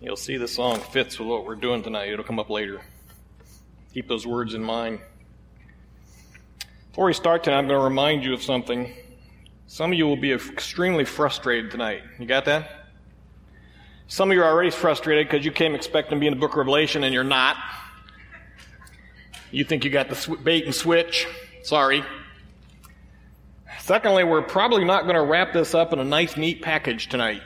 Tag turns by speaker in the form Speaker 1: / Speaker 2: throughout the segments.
Speaker 1: You'll see the song fits with what we're doing tonight. It'll come up later. Keep those words in mind. Before we start tonight, I'm going to remind you of something. Some of you will be extremely frustrated tonight. You got that? Some of you are already frustrated because you came expecting to be in the book of Revelation and you're not. You think you got the bait and switch. Sorry. Secondly, we're probably not going to wrap this up in a nice, neat package tonight.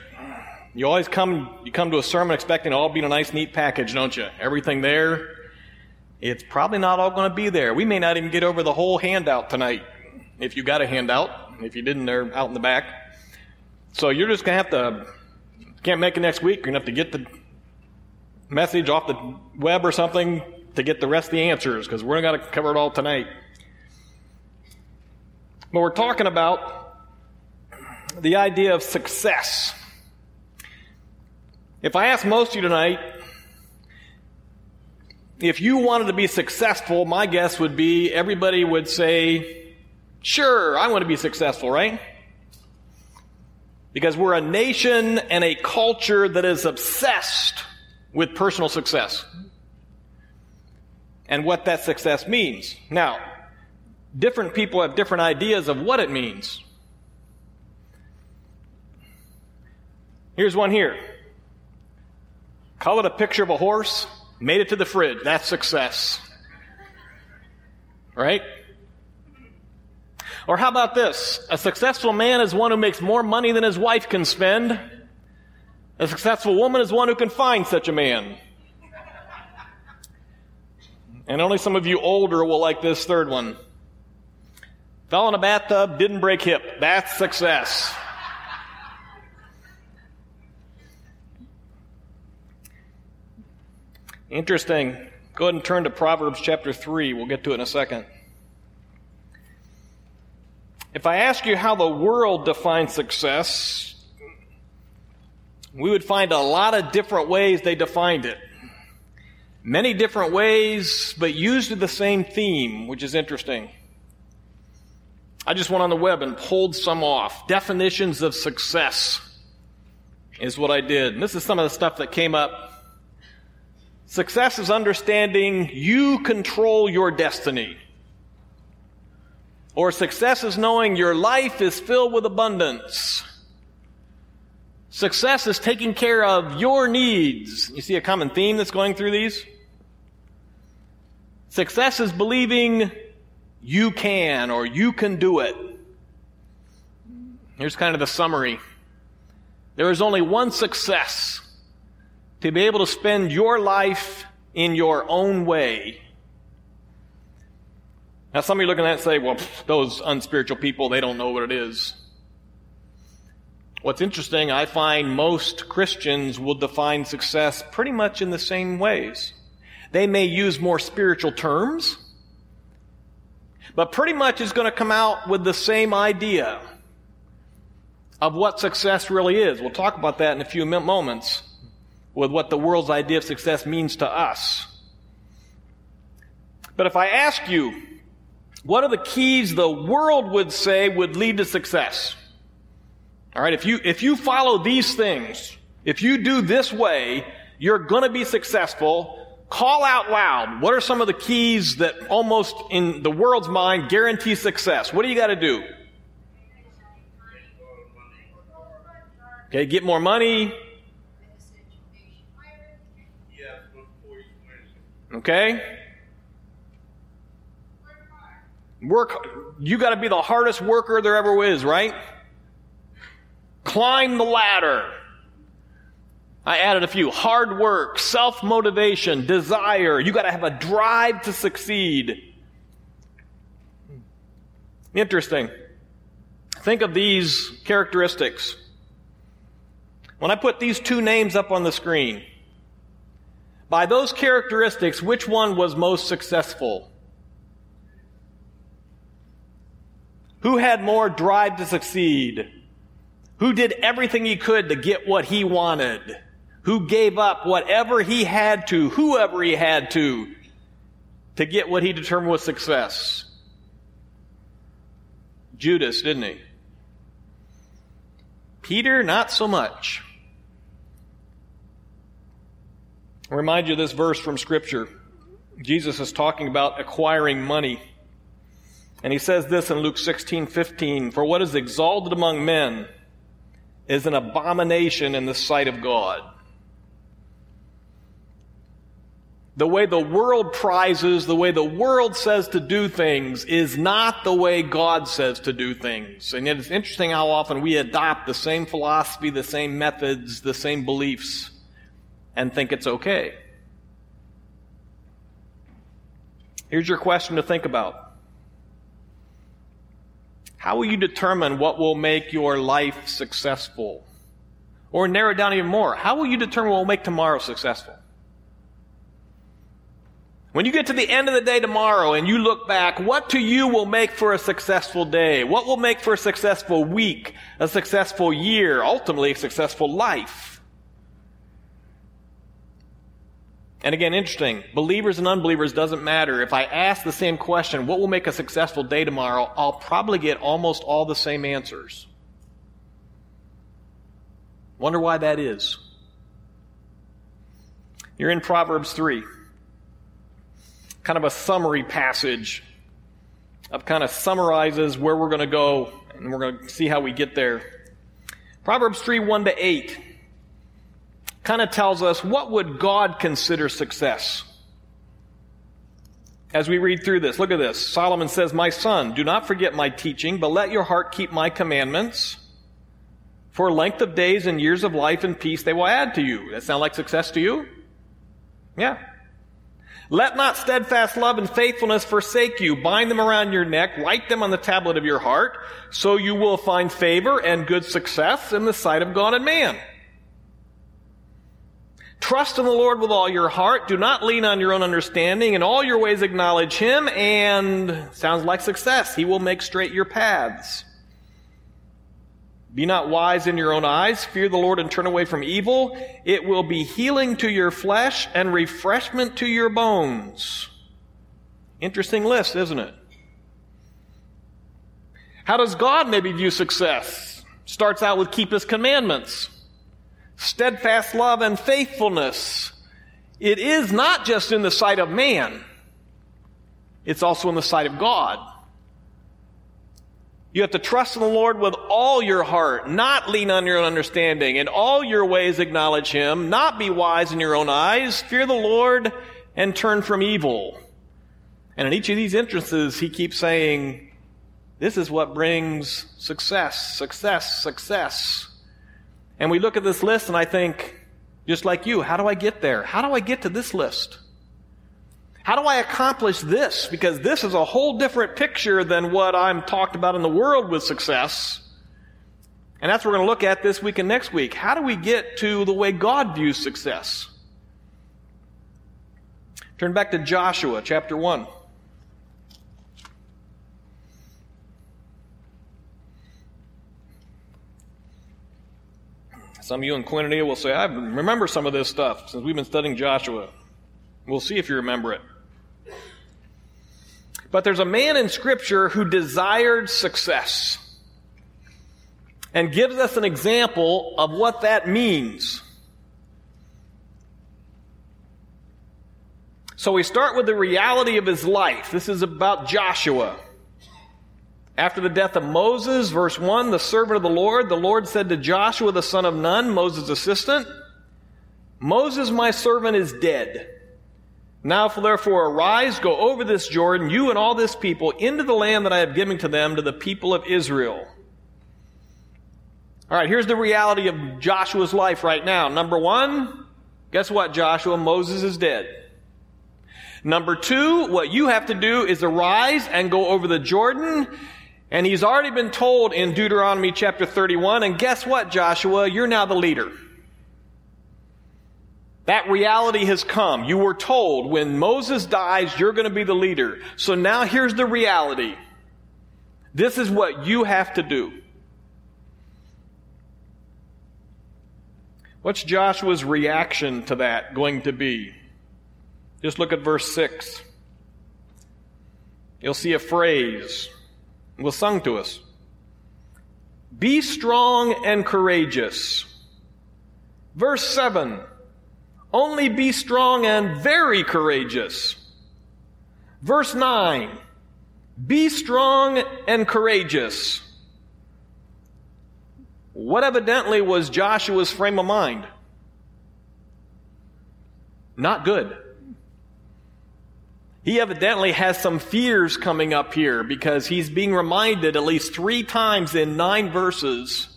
Speaker 1: You always come, you come to a sermon expecting it all be in a nice, neat package, don't you? Everything there. It's probably not all going to be there. We may not even get over the whole handout tonight. If you got a handout. If you didn't, they're out in the back. So you're just going to have to, can't make it next week. You're going to have to get the message off the web or something to get the rest of the answers because we're not going to cover it all tonight. But we're talking about the idea of success. If I ask most of you tonight, if you wanted to be successful, my guess would be everybody would say, sure, I want to be successful, right? Because we're a nation and a culture that is obsessed with personal success and what that success means. Now, different people have different ideas of what it means. Here's one here. Colored a picture of a horse, made it to the fridge. That's success. Right? Or how about this? A successful man is one who makes more money than his wife can spend. A successful woman is one who can find such a man. And only some of you older will like this third one. Fell in a bathtub, didn't break hip. That's success. Interesting. Go ahead and turn to Proverbs chapter 3. We'll get to it in a second. If I ask you how the world defines success, we would find a lot of different ways they defined it. Many different ways, but used the same theme, which is interesting. I just went on the web and pulled some off. Definitions of success is what I did. And this is some of the stuff that came up. Success is understanding you control your destiny. Or success is knowing your life is filled with abundance. Success is taking care of your needs. You see a common theme that's going through these? Success is believing you can or you can do it. Here's kind of the summary. There is only one success to be able to spend your life in your own way. Now, some of you looking at and say, well, those unspiritual people, they don't know what it is. What's interesting, I find most Christians will define success pretty much in the same ways. They may use more spiritual terms, but pretty much is going to come out with the same idea of what success really is. We'll talk about that in a few moments with what the world's idea of success means to us. But if I ask you, what are the keys the world would say would lead to success? All right, if you, if you follow these things, if you do this way, you're going to be successful. Call out loud. What are some of the keys that almost in the world's mind guarantee success? What do you got to do? Okay, get more money. Okay? Work, you got to be the hardest worker there ever is, right? Climb the ladder. I added a few. Hard work, self motivation, desire. You got to have a drive to succeed. Interesting. Think of these characteristics. When I put these two names up on the screen, by those characteristics, which one was most successful? Who had more drive to succeed? Who did everything he could to get what he wanted? who gave up whatever he had to, whoever he had to, to get what he determined was success. Judas, didn't he? Peter, not so much. I'll remind you of this verse from Scripture. Jesus is talking about acquiring money. And he says this in Luke 16, 15, For what is exalted among men is an abomination in the sight of God. The way the world prizes, the way the world says to do things is not the way God says to do things. And it's interesting how often we adopt the same philosophy, the same methods, the same beliefs, and think it's okay. Here's your question to think about. How will you determine what will make your life successful? Or narrow it down even more. How will you determine what will make tomorrow successful? When you get to the end of the day tomorrow and you look back, what to you will make for a successful day? What will make for a successful week, a successful year, ultimately a successful life? And again, interesting. Believers and unbelievers doesn't matter. If I ask the same question, what will make a successful day tomorrow? I'll probably get almost all the same answers. Wonder why that is. You're in Proverbs 3 kind of a summary passage of kind of summarizes where we're going to go and we're going to see how we get there. Proverbs 3 1 to 8 kind of tells us what would God consider success. As we read through this, look at this. Solomon says, My son, do not forget my teaching, but let your heart keep my commandments. For length of days and years of life and peace they will add to you. That sound like success to you? Yeah. Let not steadfast love and faithfulness forsake you. Bind them around your neck. Write them on the tablet of your heart. So you will find favor and good success in the sight of God and man. Trust in the Lord with all your heart. Do not lean on your own understanding. In all your ways acknowledge Him and sounds like success. He will make straight your paths. Be not wise in your own eyes. Fear the Lord and turn away from evil. It will be healing to your flesh and refreshment to your bones. Interesting list, isn't it? How does God maybe view success? Starts out with keep his commandments. Steadfast love and faithfulness. It is not just in the sight of man. It's also in the sight of God. You have to trust in the Lord with all your heart, not lean on your own understanding. In all your ways acknowledge Him, not be wise in your own eyes. Fear the Lord and turn from evil. And in each of these instances, He keeps saying, this is what brings success, success, success. And we look at this list and I think, just like you, how do I get there? How do I get to this list? How do I accomplish this? Because this is a whole different picture than what I'm talked about in the world with success. And that's what we're going to look at this week and next week. How do we get to the way God views success? Turn back to Joshua chapter 1. Some of you in Koinonia will say, I remember some of this stuff since we've been studying Joshua. We'll see if you remember it. But there's a man in Scripture who desired success and gives us an example of what that means. So we start with the reality of his life. This is about Joshua. After the death of Moses, verse 1, the servant of the Lord, the Lord said to Joshua, the son of Nun, Moses' assistant, Moses, my servant, is dead. Now therefore arise, go over this Jordan, you and all this people, into the land that I have given to them, to the people of Israel. Alright, here's the reality of Joshua's life right now. Number one, guess what, Joshua? Moses is dead. Number two, what you have to do is arise and go over the Jordan. And he's already been told in Deuteronomy chapter 31, and guess what, Joshua? You're now the leader. That reality has come. You were told when Moses dies, you're going to be the leader. So now here's the reality. This is what you have to do. What's Joshua's reaction to that going to be? Just look at verse 6. You'll see a phrase. Was sung to us. Be strong and courageous. Verse 7. Only be strong and very courageous. Verse 9. Be strong and courageous. What evidently was Joshua's frame of mind? Not good. He evidently has some fears coming up here because he's being reminded at least three times in nine verses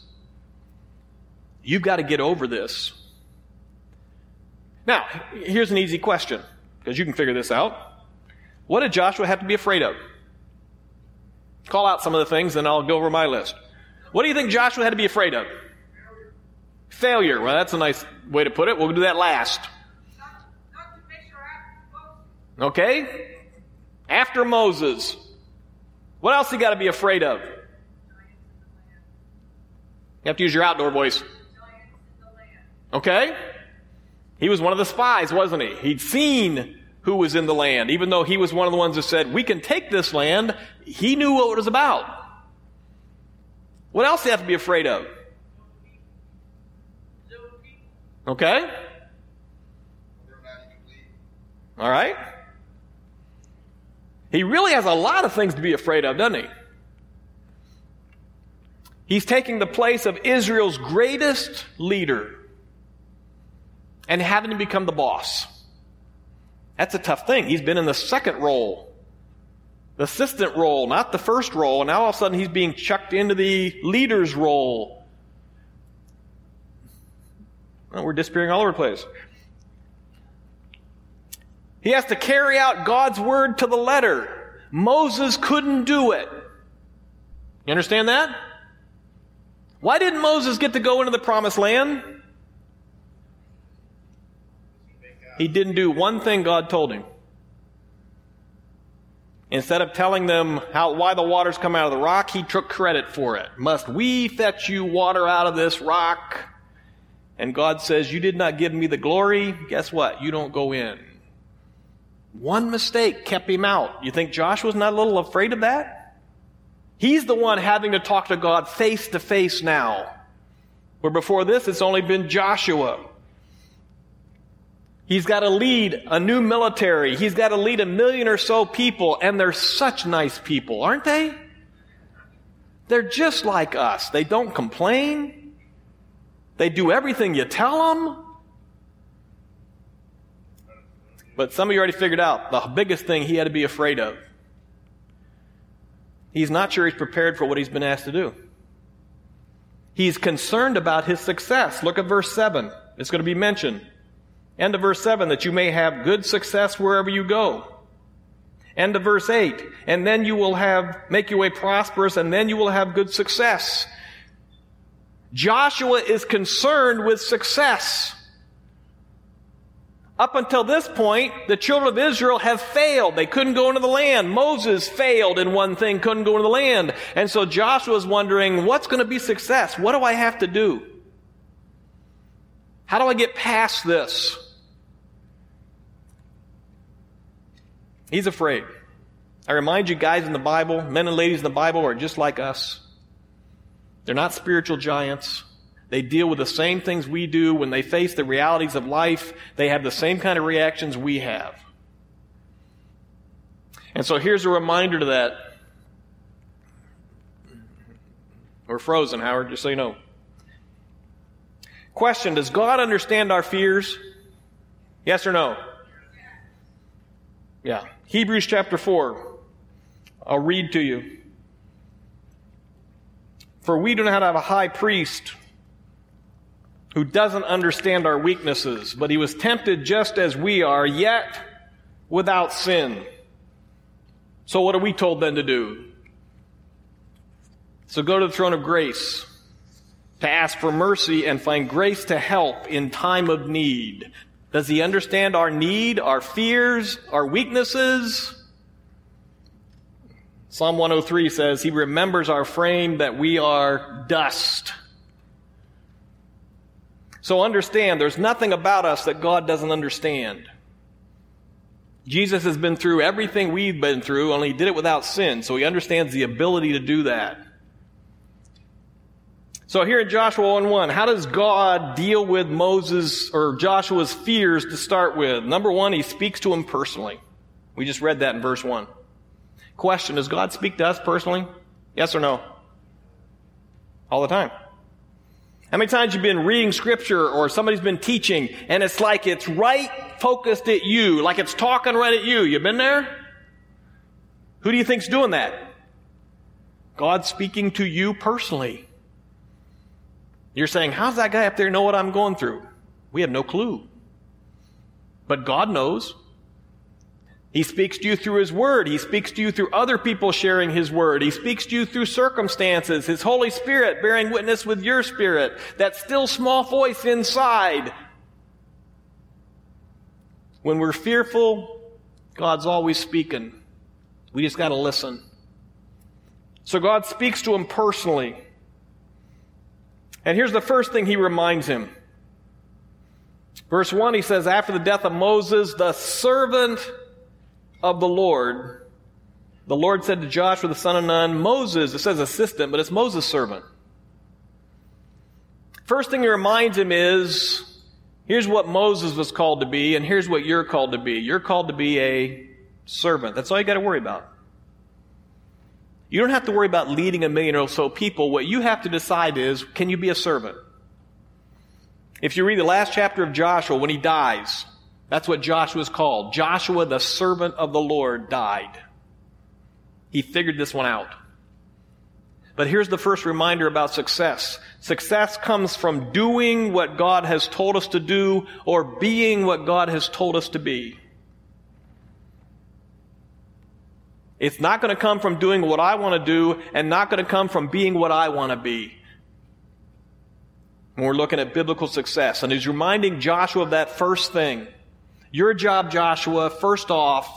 Speaker 1: you've got to get over this. Now, here's an easy question because you can figure this out. What did Joshua have to be afraid of? Call out some of the things, and I'll go over my list. What do you think Joshua had to be afraid of? Failure. Well, that's a nice way to put it. We'll do that last. Okay? After Moses. What else you got to be afraid of? You have to use your outdoor voice. Okay? He was one of the spies, wasn't he? He'd seen who was in the land. Even though he was one of the ones that said, we can take this land, he knew what it was about. What else do you have to be afraid of? Okay? All right? He really has a lot of things to be afraid of, doesn't he? He's taking the place of Israel's greatest leader and having to become the boss. That's a tough thing. He's been in the second role, the assistant role, not the first role, and now all of a sudden he's being chucked into the leader's role. Well, we're disappearing all over the place. He has to carry out God's word to the letter. Moses couldn't do it. You understand that? Why didn't Moses get to go into the promised land? He didn't do one thing God told him. Instead of telling them how, why the waters come out of the rock, he took credit for it. Must we fetch you water out of this rock? And God says, You did not give me the glory. Guess what? You don't go in. One mistake kept him out. You think Joshua's not a little afraid of that? He's the one having to talk to God face to face now. Where before this, it's only been Joshua. He's got to lead a new military. He's got to lead a million or so people, and they're such nice people, aren't they? They're just like us. They don't complain. They do everything you tell them. But some of you already figured out the biggest thing he had to be afraid of. He's not sure he's prepared for what he's been asked to do. He's concerned about his success. Look at verse 7. It's going to be mentioned. End of verse 7, that you may have good success wherever you go. End of verse 8, and then you will have, make your way prosperous, and then you will have good success. Joshua is concerned with success. Up until this point, the children of Israel have failed. They couldn't go into the land. Moses failed in one thing, couldn't go into the land. And so Joshua is wondering, what's going to be success? What do I have to do? How do I get past this? He's afraid. I remind you guys in the Bible, men and ladies in the Bible are just like us. They're not spiritual giants. They deal with the same things we do. When they face the realities of life, they have the same kind of reactions we have. And so here's a reminder to that. We're frozen, Howard, just so you know. Question Does God understand our fears? Yes or no? Yeah. Hebrews chapter 4. I'll read to you. For we do not have a high priest who doesn't understand our weaknesses, but he was tempted just as we are, yet without sin. So what are we told then to do? So go to the throne of grace to ask for mercy and find grace to help in time of need. Does he understand our need, our fears, our weaknesses? Psalm 103 says, He remembers our frame that we are dust. So understand, there's nothing about us that God doesn't understand. Jesus has been through everything we've been through, only he did it without sin, so he understands the ability to do that. So here in Joshua 1 1, how does God deal with Moses or Joshua's fears to start with? Number one, he speaks to him personally. We just read that in verse 1. Question, does God speak to us personally? Yes or no? All the time. How many times you've been reading scripture or somebody's been teaching and it's like it's right focused at you, like it's talking right at you. You been there? Who do you think's doing that? God speaking to you personally. You're saying, how's that guy up there know what I'm going through? We have no clue. But God knows. He speaks to you through His Word. He speaks to you through other people sharing His Word. He speaks to you through circumstances, His Holy Spirit bearing witness with your spirit, that still small voice inside. When we're fearful, God's always speaking. We just got to listen. So God speaks to him personally. And here's the first thing he reminds him. Verse 1, he says, After the death of Moses, the servant of the Lord, the Lord said to Joshua the son of Nun, Moses, it says assistant, but it's Moses' servant. First thing he reminds him is, here's what Moses was called to be, and here's what you're called to be. You're called to be a servant. That's all you got to worry about. You don't have to worry about leading a million or so people. What you have to decide is, can you be a servant? If you read the last chapter of Joshua, when he dies, that's what Joshua is called. Joshua, the servant of the Lord, died. He figured this one out. But here's the first reminder about success. Success comes from doing what God has told us to do or being what God has told us to be. It's not going to come from doing what I want to do and not going to come from being what I want to be. When we're looking at biblical success. And he's reminding Joshua of that first thing. Your job, Joshua, first off,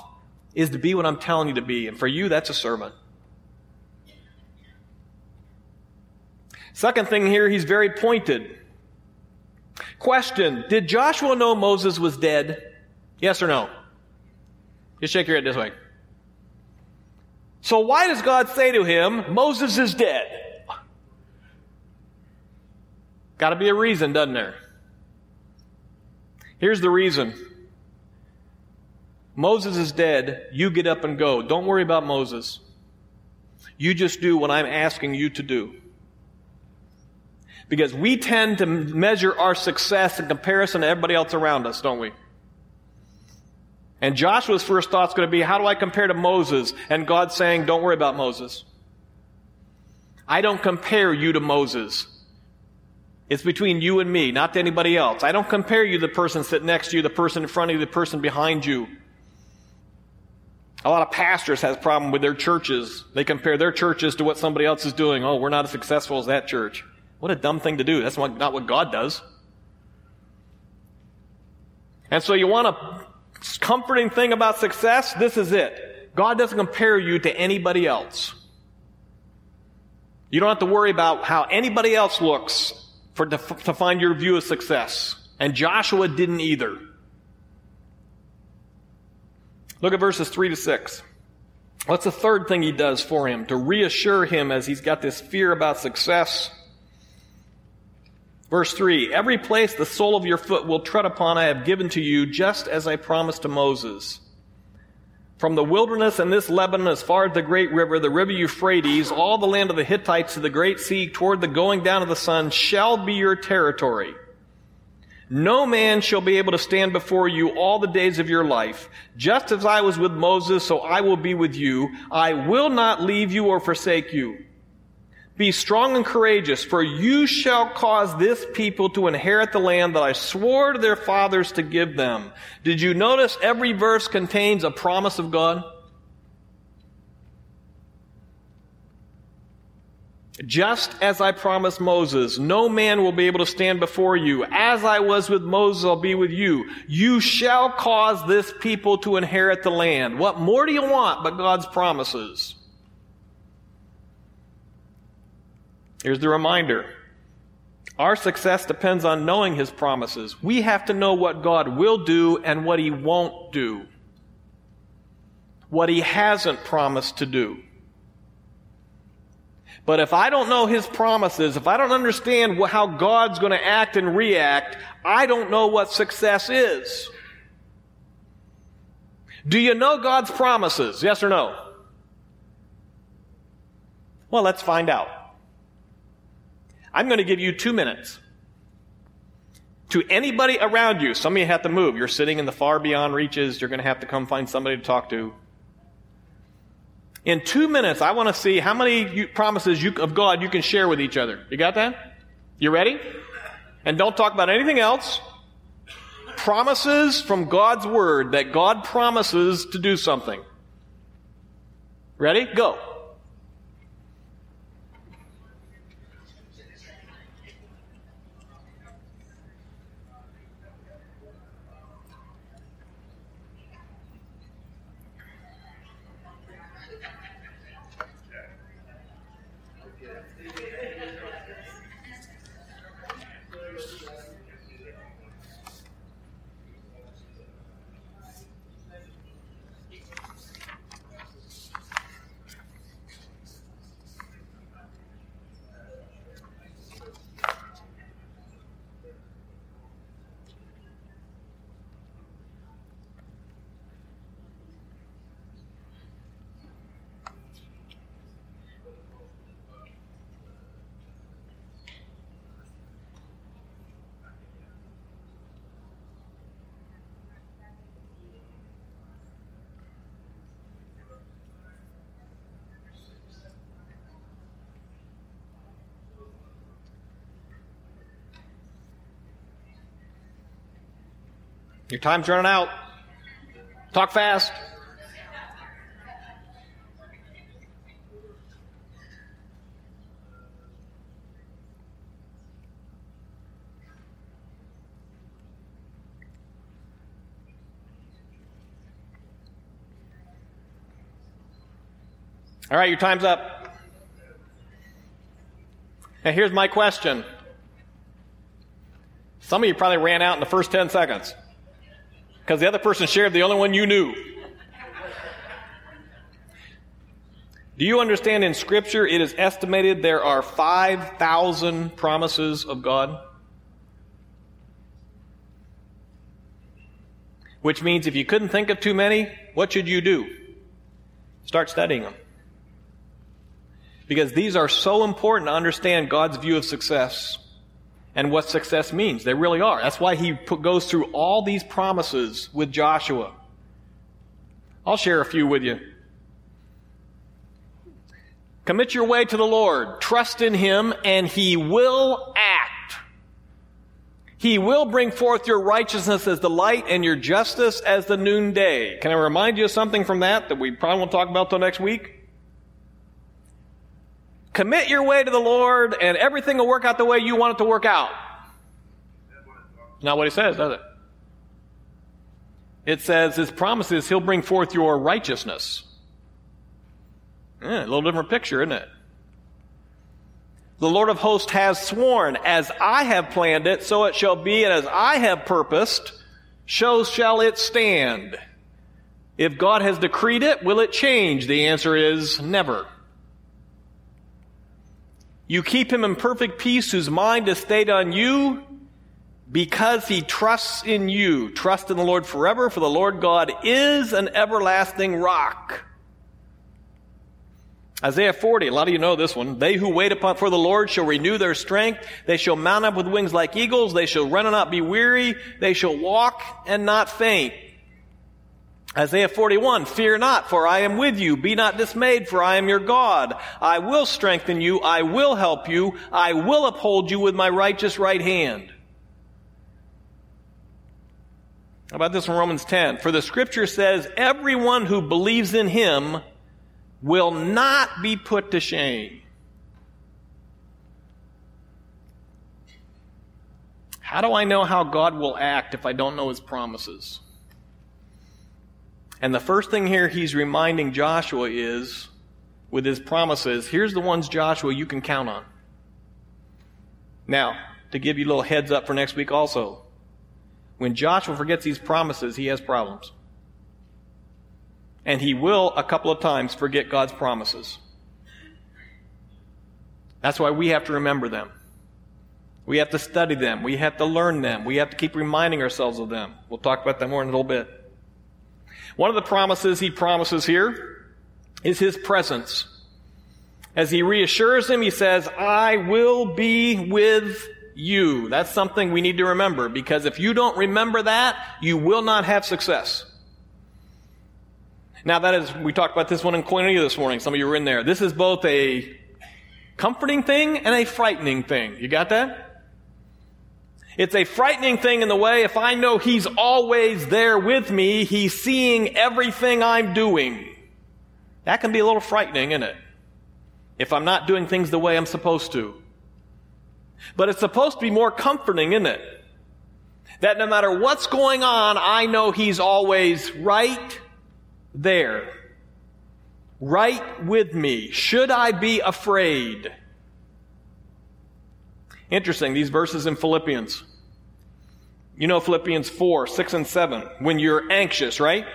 Speaker 1: is to be what I'm telling you to be. And for you, that's a sermon. Second thing here, he's very pointed. Question Did Joshua know Moses was dead? Yes or no? Just shake your head this way. So why does God say to him, Moses is dead? Got to be a reason, doesn't there? Here's the reason. Moses is dead. You get up and go. Don't worry about Moses. You just do what I'm asking you to do. Because we tend to measure our success in comparison to everybody else around us, don't we? And Joshua's first thought's going to be, how do I compare to Moses? And God's saying, don't worry about Moses. I don't compare you to Moses. It's between you and me, not to anybody else. I don't compare you to the person sitting next to you, the person in front of you, the person behind you. A lot of pastors have a problem with their churches. They compare their churches to what somebody else is doing. Oh, we're not as successful as that church. What a dumb thing to do. That's not what God does. And so you want a comforting thing about success, this is it. God doesn't compare you to anybody else. You don't have to worry about how anybody else looks for, to, to find your view of success. And Joshua didn't either. Look at verses 3 to 6. What's the third thing he does for him to reassure him as he's got this fear about success? Verse 3 Every place the sole of your foot will tread upon, I have given to you, just as I promised to Moses. From the wilderness and this Lebanon as far as the great river, the river Euphrates, all the land of the Hittites to the great sea toward the going down of the sun shall be your territory. No man shall be able to stand before you all the days of your life. Just as I was with Moses, so I will be with you. I will not leave you or forsake you. Be strong and courageous, for you shall cause this people to inherit the land that I swore to their fathers to give them. Did you notice every verse contains a promise of God? Just as I promised Moses, no man will be able to stand before you. As I was with Moses, I'll be with you. You shall cause this people to inherit the land. What more do you want but God's promises? Here's the reminder. Our success depends on knowing His promises. We have to know what God will do and what He won't do. What He hasn't promised to do. But if I don't know His promises, if I don't understand how God's going to act and react, I don't know what success is. Do you know God's promises? Yes or no? Well, let's find out. I'm going to give you two minutes. To anybody around you, some of you have to move. You're sitting in the far beyond reaches. You're going to have to come find somebody to talk to. In two minutes, I want to see how many promises you, of God you can share with each other. You got that? You ready? And don't talk about anything else. Promises from God's Word that God promises to do something. Ready? Go. Your time's running out. Talk fast. All right, your time's up. Now, here's my question. Some of you probably ran out in the first 10 seconds because the other person shared the only one you knew. Do you understand in Scripture it is estimated there are 5,000 promises of God? Which means if you couldn't think of too many, what should you do? Start studying them. Because these are so important to understand God's view of success and what success means. They really are. That's why he put, goes through all these promises with Joshua. I'll share a few with you. Commit your way to the Lord. Trust in Him, and He will act. He will bring forth your righteousness as the light and your justice as the noonday. Can I remind you of something from that that we probably won't talk about till next week? Commit your way to the Lord and everything will work out the way you want it to work out. Not what he says, does it? It says his promises he'll bring forth your righteousness. Yeah, a little different picture, isn't it? The Lord of hosts has sworn, as I have planned it, so it shall be, and as I have purposed, so shall it stand. If God has decreed it, will it change? The answer is never. You keep him in perfect peace whose mind is stayed on you because he trusts in you. Trust in the Lord forever, for the Lord God is an everlasting rock. Isaiah 40, a lot of you know this one. They who wait upon for the Lord shall renew their strength. They shall mount up with wings like eagles. They shall run and not be weary. They shall walk and not faint. Isaiah 41, fear not, for I am with you. Be not dismayed, for I am your God. I will strengthen you. I will help you. I will uphold you with my righteous right hand. How about this in Romans 10? For the scripture says, everyone who believes in him will not be put to shame. How do I know how God will act if I don't know his promises? And the first thing here he's reminding Joshua is, with his promises, here's the ones, Joshua, you can count on. Now, to give you a little heads up for next week also, when Joshua forgets these promises, he has problems. And he will, a couple of times, forget God's promises. That's why we have to remember them. We have to study them. We have to learn them. We have to keep reminding ourselves of them. We'll talk about that more in a little bit. One of the promises he promises here is his presence. As he reassures him, he says, I will be with you. That's something we need to remember because if you don't remember that, you will not have success. Now that is, we talked about this one in Koinonia this morning. Some of you were in there. This is both a comforting thing and a frightening thing. You got that? It's a frightening thing in the way if I know He's always there with me, He's seeing everything I'm doing. That can be a little frightening, isn't it? if I'm not doing things the way I'm supposed to. But it's supposed to be more comforting, isn't it? That no matter what's going on, I know He's always right there. Right with me. Should I be afraid? Interesting, these verses in Philippians. You know Philippians 4, 6, and 7. When you're anxious, right?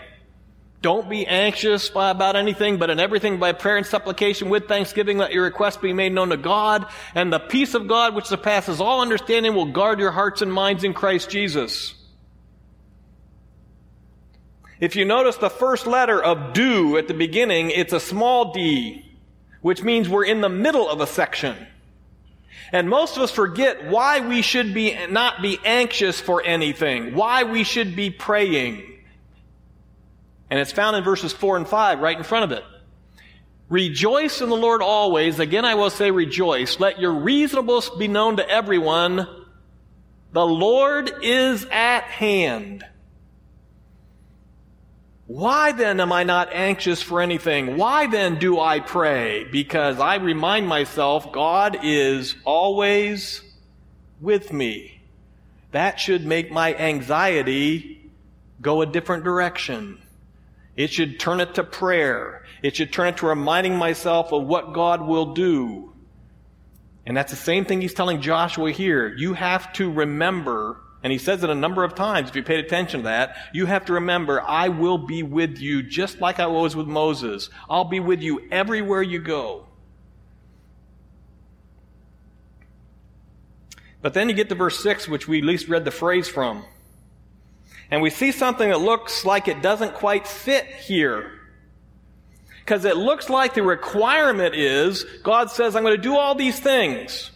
Speaker 1: Don't be anxious about anything, but in everything by prayer and supplication with thanksgiving let your requests be made known to God, and the peace of God which surpasses all understanding will guard your hearts and minds in Christ Jesus. If you notice the first letter of do at the beginning, it's a small d, which means we're in the middle of a section. And most of us forget why we should be not be anxious for anything, why we should be praying. And it's found in verses 4 and 5 right in front of it. Rejoice in the Lord always. Again, I will say rejoice. Let your reasonableness be known to everyone. The Lord is at hand. Why then am I not anxious for anything? Why then do I pray? Because I remind myself God is always with me. That should make my anxiety go a different direction. It should turn it to prayer. It should turn it to reminding myself of what God will do. And that's the same thing he's telling Joshua here. You have to remember, and he says it a number of times if you paid attention to that, you have to remember, I will be with you just like I was with Moses. I'll be with you everywhere you go. But then you get to verse 6, which we at least read the phrase from and we see something that looks like it doesn't quite fit here. Because it looks like the requirement is God says, I'm going to do all these things.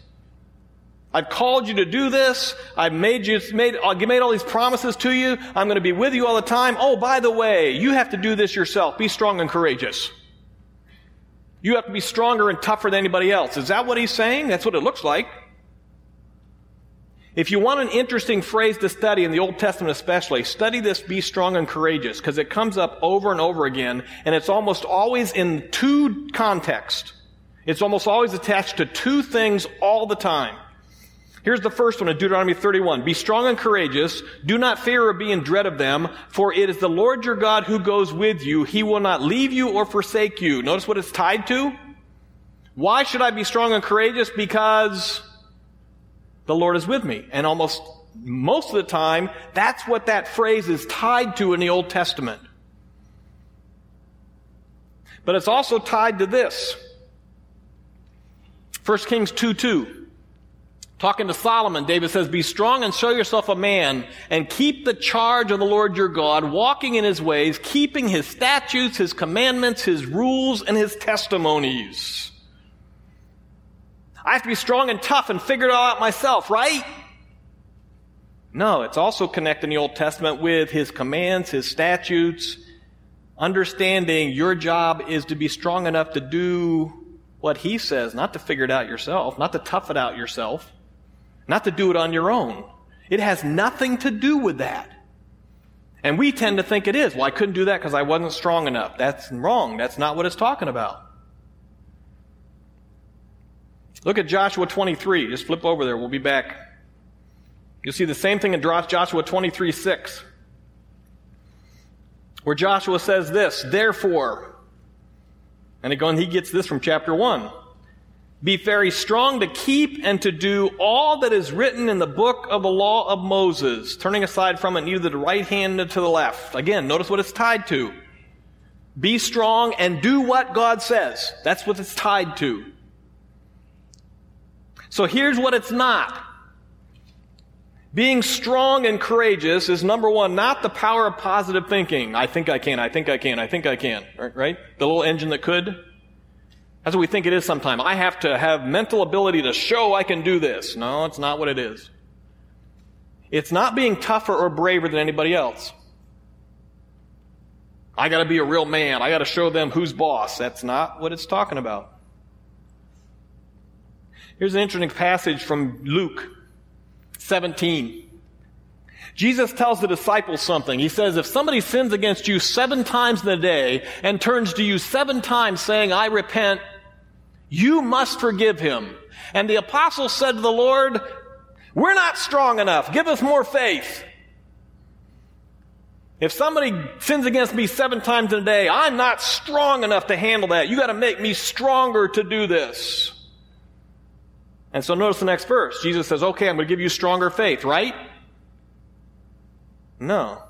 Speaker 1: I've called you to do this. I've made you, made, uh, I've made all these promises to you. I'm going to be with you all the time. Oh, by the way, you have to do this yourself. Be strong and courageous. You have to be stronger and tougher than anybody else. Is that what he's saying? That's what it looks like. If you want an interesting phrase to study in the Old Testament especially, study this be strong and courageous because it comes up over and over again and it's almost always in two contexts. It's almost always attached to two things all the time. Here's the first one in Deuteronomy 31. Be strong and courageous. Do not fear or be in dread of them, for it is the Lord your God who goes with you. He will not leave you or forsake you. Notice what it's tied to? Why should I be strong and courageous? Because the Lord is with me. And almost most of the time, that's what that phrase is tied to in the Old Testament. But it's also tied to this. 1 Kings 2 2. Talking to Solomon, David says, Be strong and show yourself a man, and keep the charge of the Lord your God, walking in his ways, keeping his statutes, his commandments, his rules, and his testimonies. I have to be strong and tough and figure it all out myself, right? No, it's also connecting the Old Testament with his commands, his statutes, understanding your job is to be strong enough to do what he says, not to figure it out yourself, not to tough it out yourself, not to do it on your own. It has nothing to do with that. And we tend to think it is. Well, I couldn't do that because I wasn't strong enough. That's wrong. That's not what it's talking about. Look at Joshua 23. Just flip over there. We'll be back. You'll see the same thing in Joshua 23 6, where Joshua says this, therefore, and again, he gets this from chapter 1. Be very strong to keep and to do all that is written in the book of the law of Moses, turning aside from it neither to the right hand nor to the left. Again, notice what it's tied to. Be strong and do what God says. That's what it's tied to. So here's what it's not. Being strong and courageous is number one, not the power of positive thinking. I think I can, I think I can, I think I can. Right? The little engine that could. That's what we think it is sometimes. I have to have mental ability to show I can do this. No, it's not what it is. It's not being tougher or braver than anybody else. I gotta be a real man. I gotta show them who's boss. That's not what it's talking about. Here's an interesting passage from Luke 17. Jesus tells the disciples something. He says, if somebody sins against you seven times in a day and turns to you seven times saying, I repent, you must forgive him. And the apostles said to the Lord, we're not strong enough. Give us more faith. If somebody sins against me seven times in a day, I'm not strong enough to handle that. You got to make me stronger to do this. And so notice the next verse. Jesus says, okay, I'm going to give you stronger faith, right? No.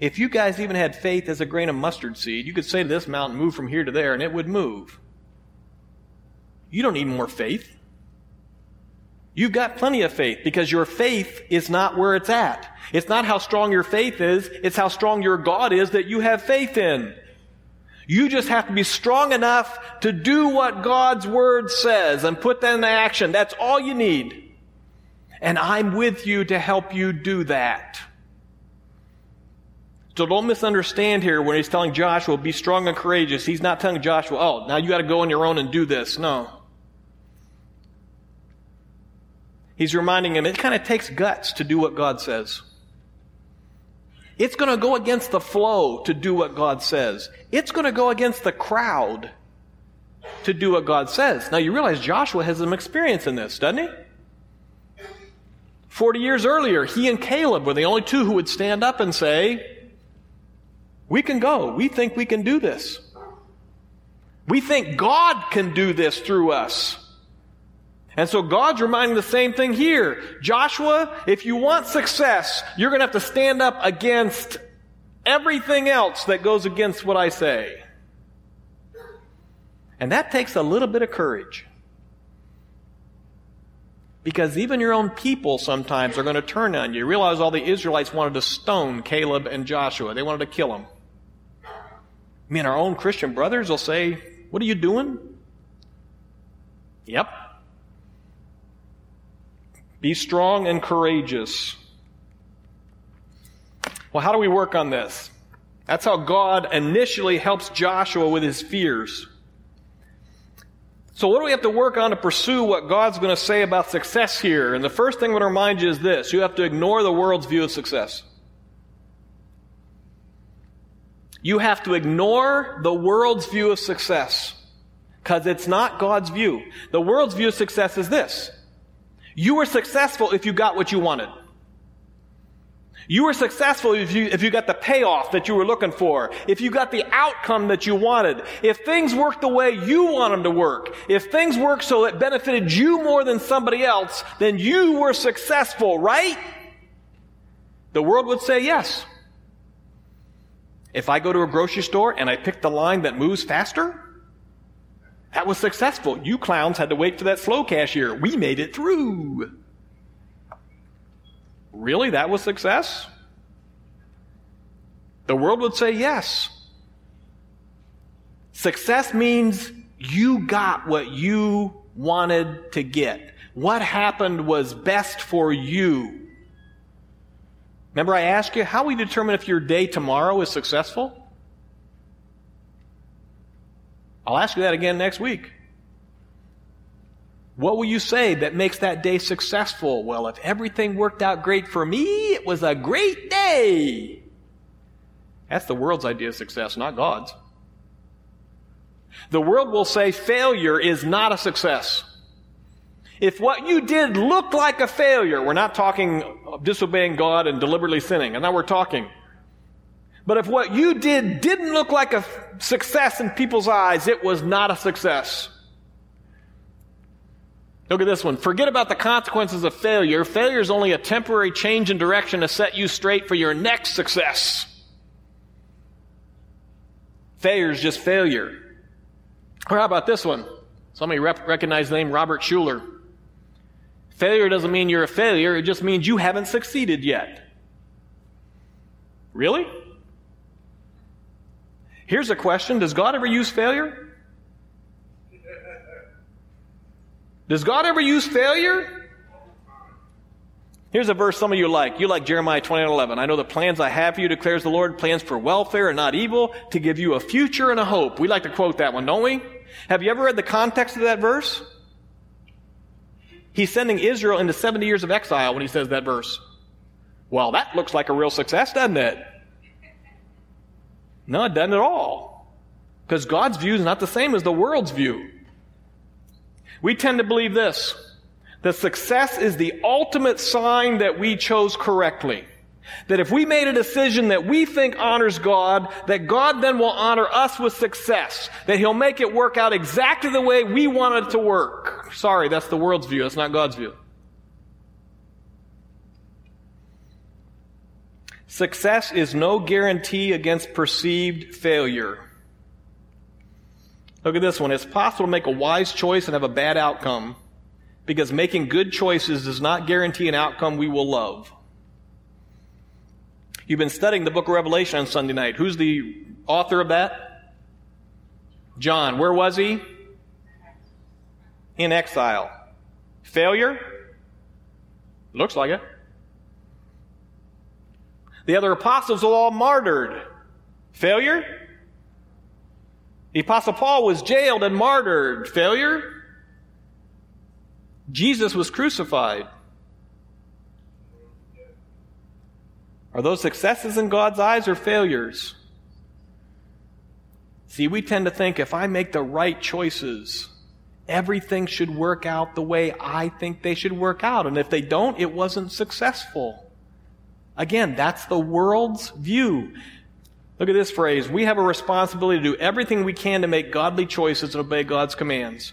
Speaker 1: If you guys even had faith as a grain of mustard seed, you could say to this mountain, move from here to there, and it would move. You don't need more faith. You've got plenty of faith because your faith is not where it's at. It's not how strong your faith is, it's how strong your God is that you have faith in. You just have to be strong enough to do what God's Word says and put that into action. That's all you need. And I'm with you to help you do that. So don't misunderstand here when he's telling Joshua, be strong and courageous. He's not telling Joshua, oh, now you got to go on your own and do this. No. He's reminding him it kind of takes guts to do what God says. It's going to go against the flow to do what God says. It's going to go against the crowd to do what God says. Now you realize Joshua has some experience in this, doesn't he? 40 years earlier, he and Caleb were the only two who would stand up and say, We can go. We think we can do this. We think God can do this through us. And so God's reminding the same thing here. Joshua, if you want success, you're going to have to stand up against everything else that goes against what I say. And that takes a little bit of courage. Because even your own people sometimes are going to turn on you. you. Realize all the Israelites wanted to stone Caleb and Joshua. They wanted to kill them. I mean, our own Christian brothers will say, What are you doing? Yep, be strong and courageous. Well, how do we work on this? That's how God initially helps Joshua with his fears. So what do we have to work on to pursue what God's going to say about success here? And the first thing I want to remind you is this. You have to ignore the world's view of success. You have to ignore the world's view of success. Because it's not God's view. The world's view of success is this. You were successful if you got what you wanted. You were successful if you, if you got the payoff that you were looking for. If you got the outcome that you wanted. If things worked the way you want them to work. If things worked so it benefited you more than somebody else, then you were successful, right? The world would say yes. If I go to a grocery store and I pick the line that moves faster, that was successful. You clowns had to wait for that slow cashier. We made it through. Really? That was success? The world would say yes. Success means you got what you wanted to get. What happened was best for you. Remember, I asked you, how we determine if your day tomorrow is successful? I'll ask you that again next week. What will you say that makes that day successful? Well, if everything worked out great for me, it was a great day. That's the world's idea of success, not God's. The world will say failure is not a success. If what you did looked like a failure, we're not talking disobeying God and deliberately sinning, and now we're talking but if what you did didn't look like a success in people's eyes, it was not a success. Look at this one. Forget about the consequences of failure. Failure is only a temporary change in direction to set you straight for your next success. Failure is just failure. Or how about this one? Somebody rep- recognize the name Robert Schuller. Failure doesn't mean you're a failure, it just means you haven't succeeded yet. Really? Here's a question Does God ever use failure? Does God ever use failure? Here's a verse some of you like. You like Jeremiah 29 11. I know the plans I have for you, declares the Lord, plans for welfare and not evil, to give you a future and a hope. We like to quote that one, don't we? Have you ever read the context of that verse? He's sending Israel into 70 years of exile when he says that verse. Well, that looks like a real success, doesn't it? No, it doesn't at all. Because God's view is not the same as the world's view. We tend to believe this that success is the ultimate sign that we chose correctly. That if we made a decision that we think honors God, that God then will honor us with success. That He'll make it work out exactly the way we want it to work. Sorry, that's the world's view. That's not God's view. Success is no guarantee against perceived failure. Look at this one. It's possible to make a wise choice and have a bad outcome because making good choices does not guarantee an outcome we will love. You've been studying the book of Revelation on Sunday night. Who's the author of that? John. Where was he? In exile. Failure? Looks like it. The other apostles were all martyred. Failure? The apostle Paul was jailed and martyred. Failure? Jesus was crucified. Are those successes in God's eyes or failures? See, we tend to think if I make the right choices, everything should work out the way I think they should work out. And if they don't, it wasn't successful. Again, that's the world's view. Look at this phrase. We have a responsibility to do everything we can to make godly choices and obey God's commands.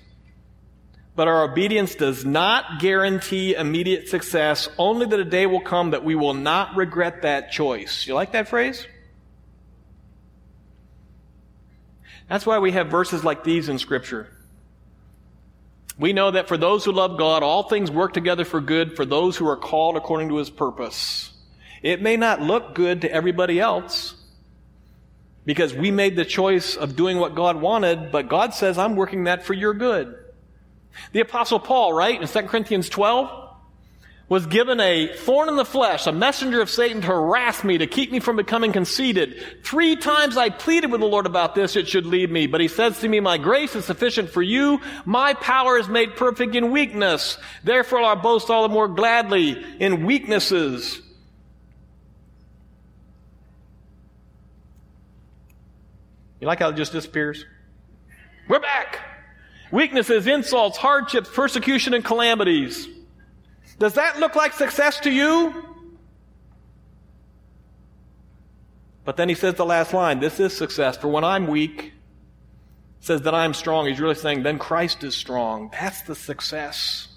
Speaker 1: But our obedience does not guarantee immediate success, only that a day will come that we will not regret that choice. You like that phrase? That's why we have verses like these in Scripture. We know that for those who love God, all things work together for good for those who are called according to His purpose. It may not look good to everybody else because we made the choice of doing what God wanted, but God says, I'm working that for your good. The apostle Paul, right, in 2 Corinthians 12, was given a thorn in the flesh, a messenger of Satan to harass me, to keep me from becoming conceited. Three times I pleaded with the Lord about this, it should lead me. But he says to me, my grace is sufficient for you. My power is made perfect in weakness. Therefore I boast all the more gladly in weaknesses. You like how it just disappears? We're back. Weaknesses, insults, hardships, persecution, and calamities. Does that look like success to you? But then he says the last line this is success. For when I'm weak, says that I'm strong. He's really saying, then Christ is strong. That's the success.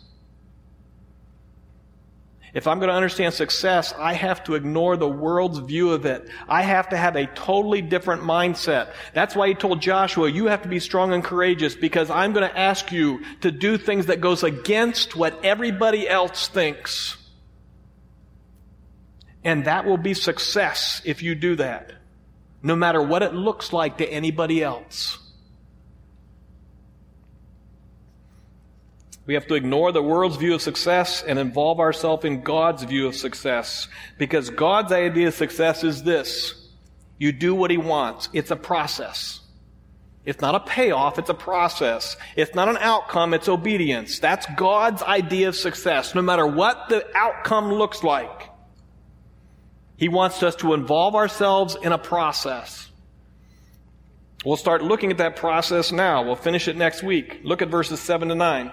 Speaker 1: If I'm going to understand success, I have to ignore the world's view of it. I have to have a totally different mindset. That's why he told Joshua, you have to be strong and courageous because I'm going to ask you to do things that goes against what everybody else thinks. And that will be success if you do that. No matter what it looks like to anybody else. We have to ignore the world's view of success and involve ourselves in God's view of success. Because God's idea of success is this. You do what He wants. It's a process. It's not a payoff, it's a process. It's not an outcome, it's obedience. That's God's idea of success, no matter what the outcome looks like. He wants us to involve ourselves in a process. We'll start looking at that process now. We'll finish it next week. Look at verses 7 to 9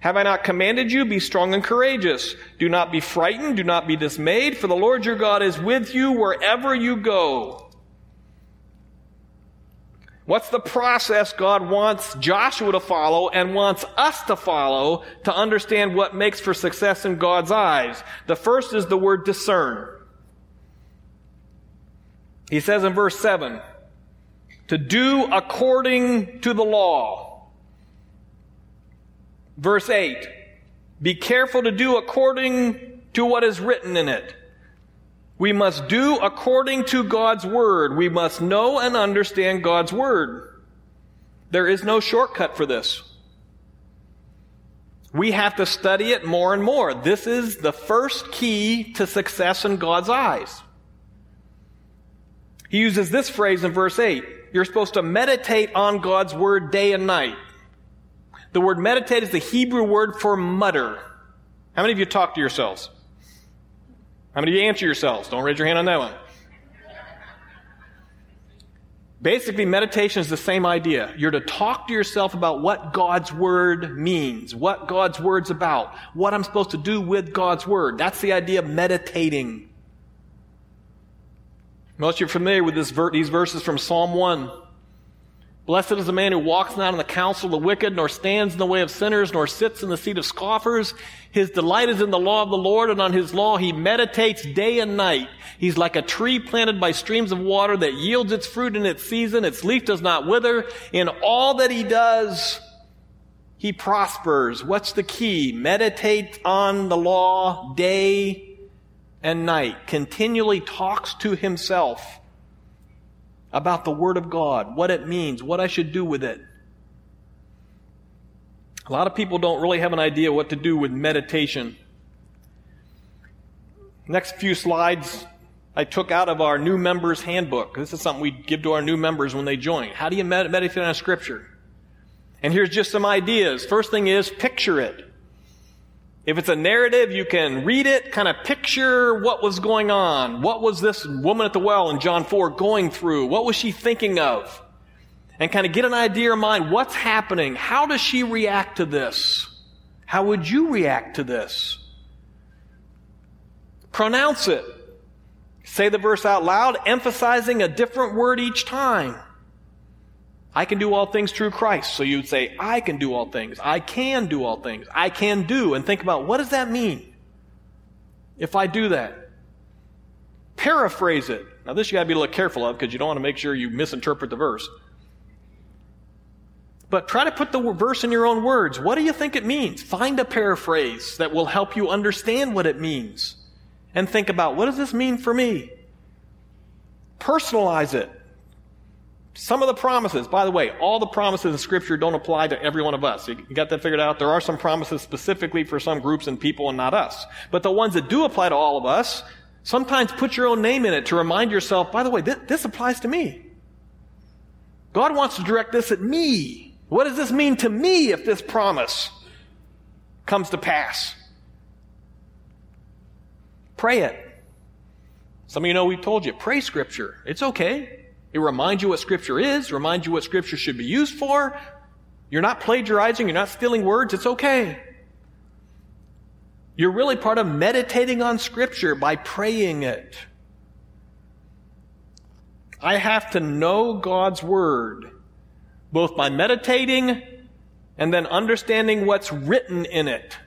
Speaker 1: Have I not commanded you? Be strong and courageous. Do not be frightened. Do not be dismayed, for the Lord your God is with you wherever you go. What's the process God wants Joshua to follow and wants us to follow to understand what makes for success in God's eyes? The first is the word discern. He says in verse 7, to do according to the law. Verse 8, be careful to do according to what is written in it. We must do according to God's Word. We must know and understand God's Word. There is no shortcut for this. We have to study it more and more. This is the first key to success in God's eyes. He uses this phrase in verse 8. You're supposed to meditate on God's Word day and night. The word meditate is the Hebrew word for mutter. How many of you talk to yourselves? How many of you answer yourselves? Don't raise your hand on that one. Basically, meditation is the same idea. You're to talk to yourself about what God's Word means, what God's Word's about, what I'm supposed to do with God's Word. That's the idea of meditating. Most of you are familiar with these verses from Psalm 1. Blessed is the man who walks not in the counsel of the wicked, nor stands in the way of sinners, nor sits in the seat of scoffers. His delight is in the law of the Lord, and on his law he meditates day and night. He's like a tree planted by streams of water that yields its fruit in its season. Its leaf does not wither. In all that he does, he prospers. What's the key? Meditate on the law day and night. Continually talks to himself about the Word of God, what it means, what I should do with it. A lot of people don't really have an idea what to do with meditation. Next few slides I took out of our new members handbook. This is something we give to our new members when they join. How do you meditate on scripture? And here's just some ideas. First thing is picture it. If it's a narrative, you can read it, kind of picture what was going on. What was this woman at the well in John 4 going through? What was she thinking of? And kind of get an idea in mind what's happening. How does she react to this? How would you react to this? Pronounce it. Say the verse out loud, emphasizing a different word each time. I can do all things through Christ. So you'd say, I can do all things. I can do all things. I can do. And think about what does that mean if I do that? Paraphrase it. Now, this you got to be a little careful of because you don't want to make sure you misinterpret the verse. But try to put the verse in your own words. What do you think it means? Find a paraphrase that will help you understand what it means. And think about what does this mean for me? Personalize it. Some of the promises, by the way, all the promises in Scripture don't apply to every one of us. You got that figured out? There are some promises specifically for some groups and people and not us. But the ones that do apply to all of us, sometimes put your own name in it to remind yourself, by the way, this, this applies to me. God wants to direct this at me. What does this mean to me if this promise comes to pass? Pray it. Some of you know we've told you, pray Scripture. It's okay. It reminds you what Scripture is, reminds you what Scripture should be used for. You're not plagiarizing, you're not stealing words, it's okay. You're really part of meditating on Scripture by praying it. I have to know God's Word, both by meditating and then understanding what's written in it.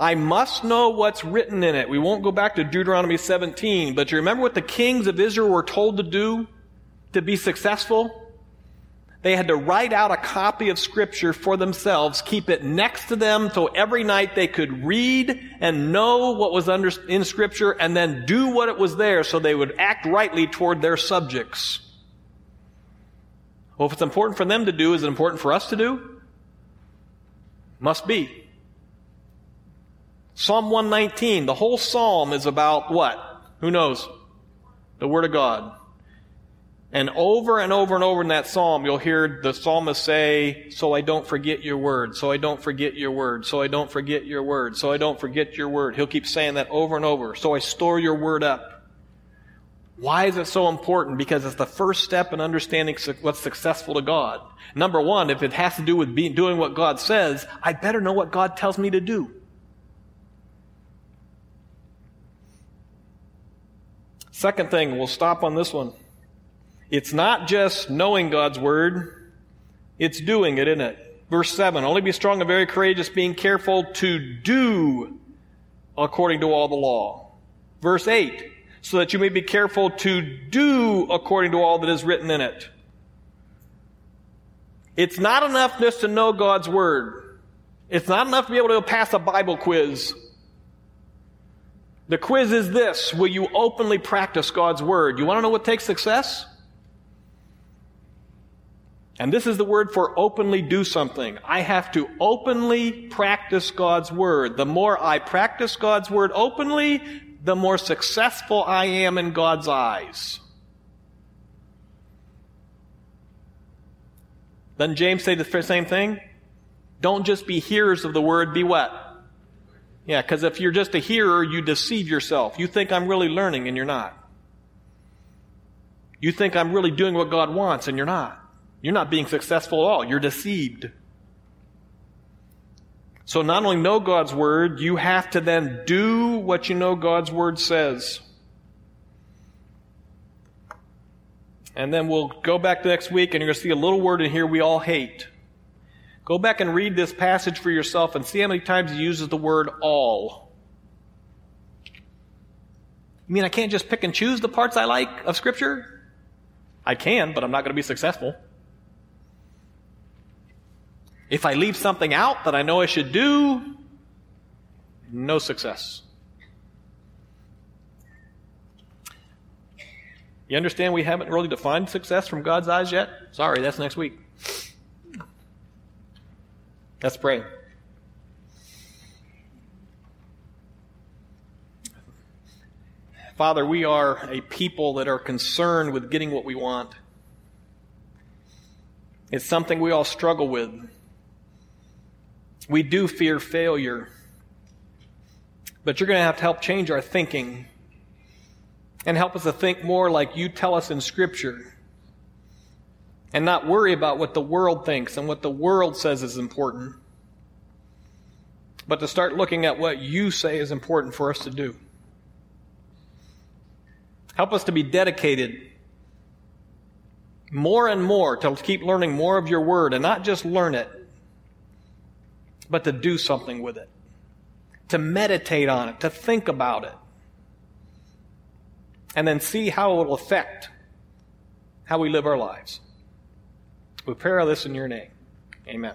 Speaker 1: I must know what's written in it. We won't go back to Deuteronomy 17, but you remember what the kings of Israel were told to do to be successful? They had to write out a copy of scripture for themselves, keep it next to them so every night they could read and know what was under, in scripture and then do what it was there so they would act rightly toward their subjects. Well, if it's important for them to do, is it important for us to do? Must be. Psalm 119, the whole psalm is about what? Who knows? The Word of God. And over and over and over in that psalm, you'll hear the psalmist say, So I don't forget your word, so I don't forget your word, so I don't forget your word, so I don't forget your word. He'll keep saying that over and over. So I store your word up. Why is it so important? Because it's the first step in understanding what's successful to God. Number one, if it has to do with being, doing what God says, I better know what God tells me to do. Second thing, we'll stop on this one. It's not just knowing God's word, it's doing it, isn't it? Verse 7 Only be strong and very courageous, being careful to do according to all the law. Verse 8 So that you may be careful to do according to all that is written in it. It's not enough just to know God's word. It's not enough to be able to pass a Bible quiz. The quiz is this Will you openly practice God's Word? You want to know what takes success? And this is the word for openly do something. I have to openly practice God's Word. The more I practice God's Word openly, the more successful I am in God's eyes. Doesn't James say the same thing? Don't just be hearers of the Word, be what? Yeah, because if you're just a hearer, you deceive yourself. You think I'm really learning, and you're not. You think I'm really doing what God wants, and you're not. You're not being successful at all. You're deceived. So not only know God's Word, you have to then do what you know God's Word says. And then we'll go back next week and you're going to see a little word in here we all hate. Go back and read this passage for yourself and see how many times he uses the word all. You mean I can't just pick and choose the parts I like of Scripture? I can, but I'm not going to be successful. If I leave something out that I know I should do, no success. You understand we haven't really defined success from God's eyes yet? Sorry, that's next week. Let's pray. Father, we are a people that are concerned with getting what we want. It's something we all struggle with. We do fear failure. But you're going to have to help change our thinking and help us to think more like you tell us in Scripture and not worry about what the world thinks and what the world says is important, but to start looking at what you say is important for us to do. Help us to be dedicated more and more to keep learning more of your word and not just learn it, but to do something with it, to meditate on it, to think about it, and then see how it will affect how we live our lives. We pray all this in your name. Amen.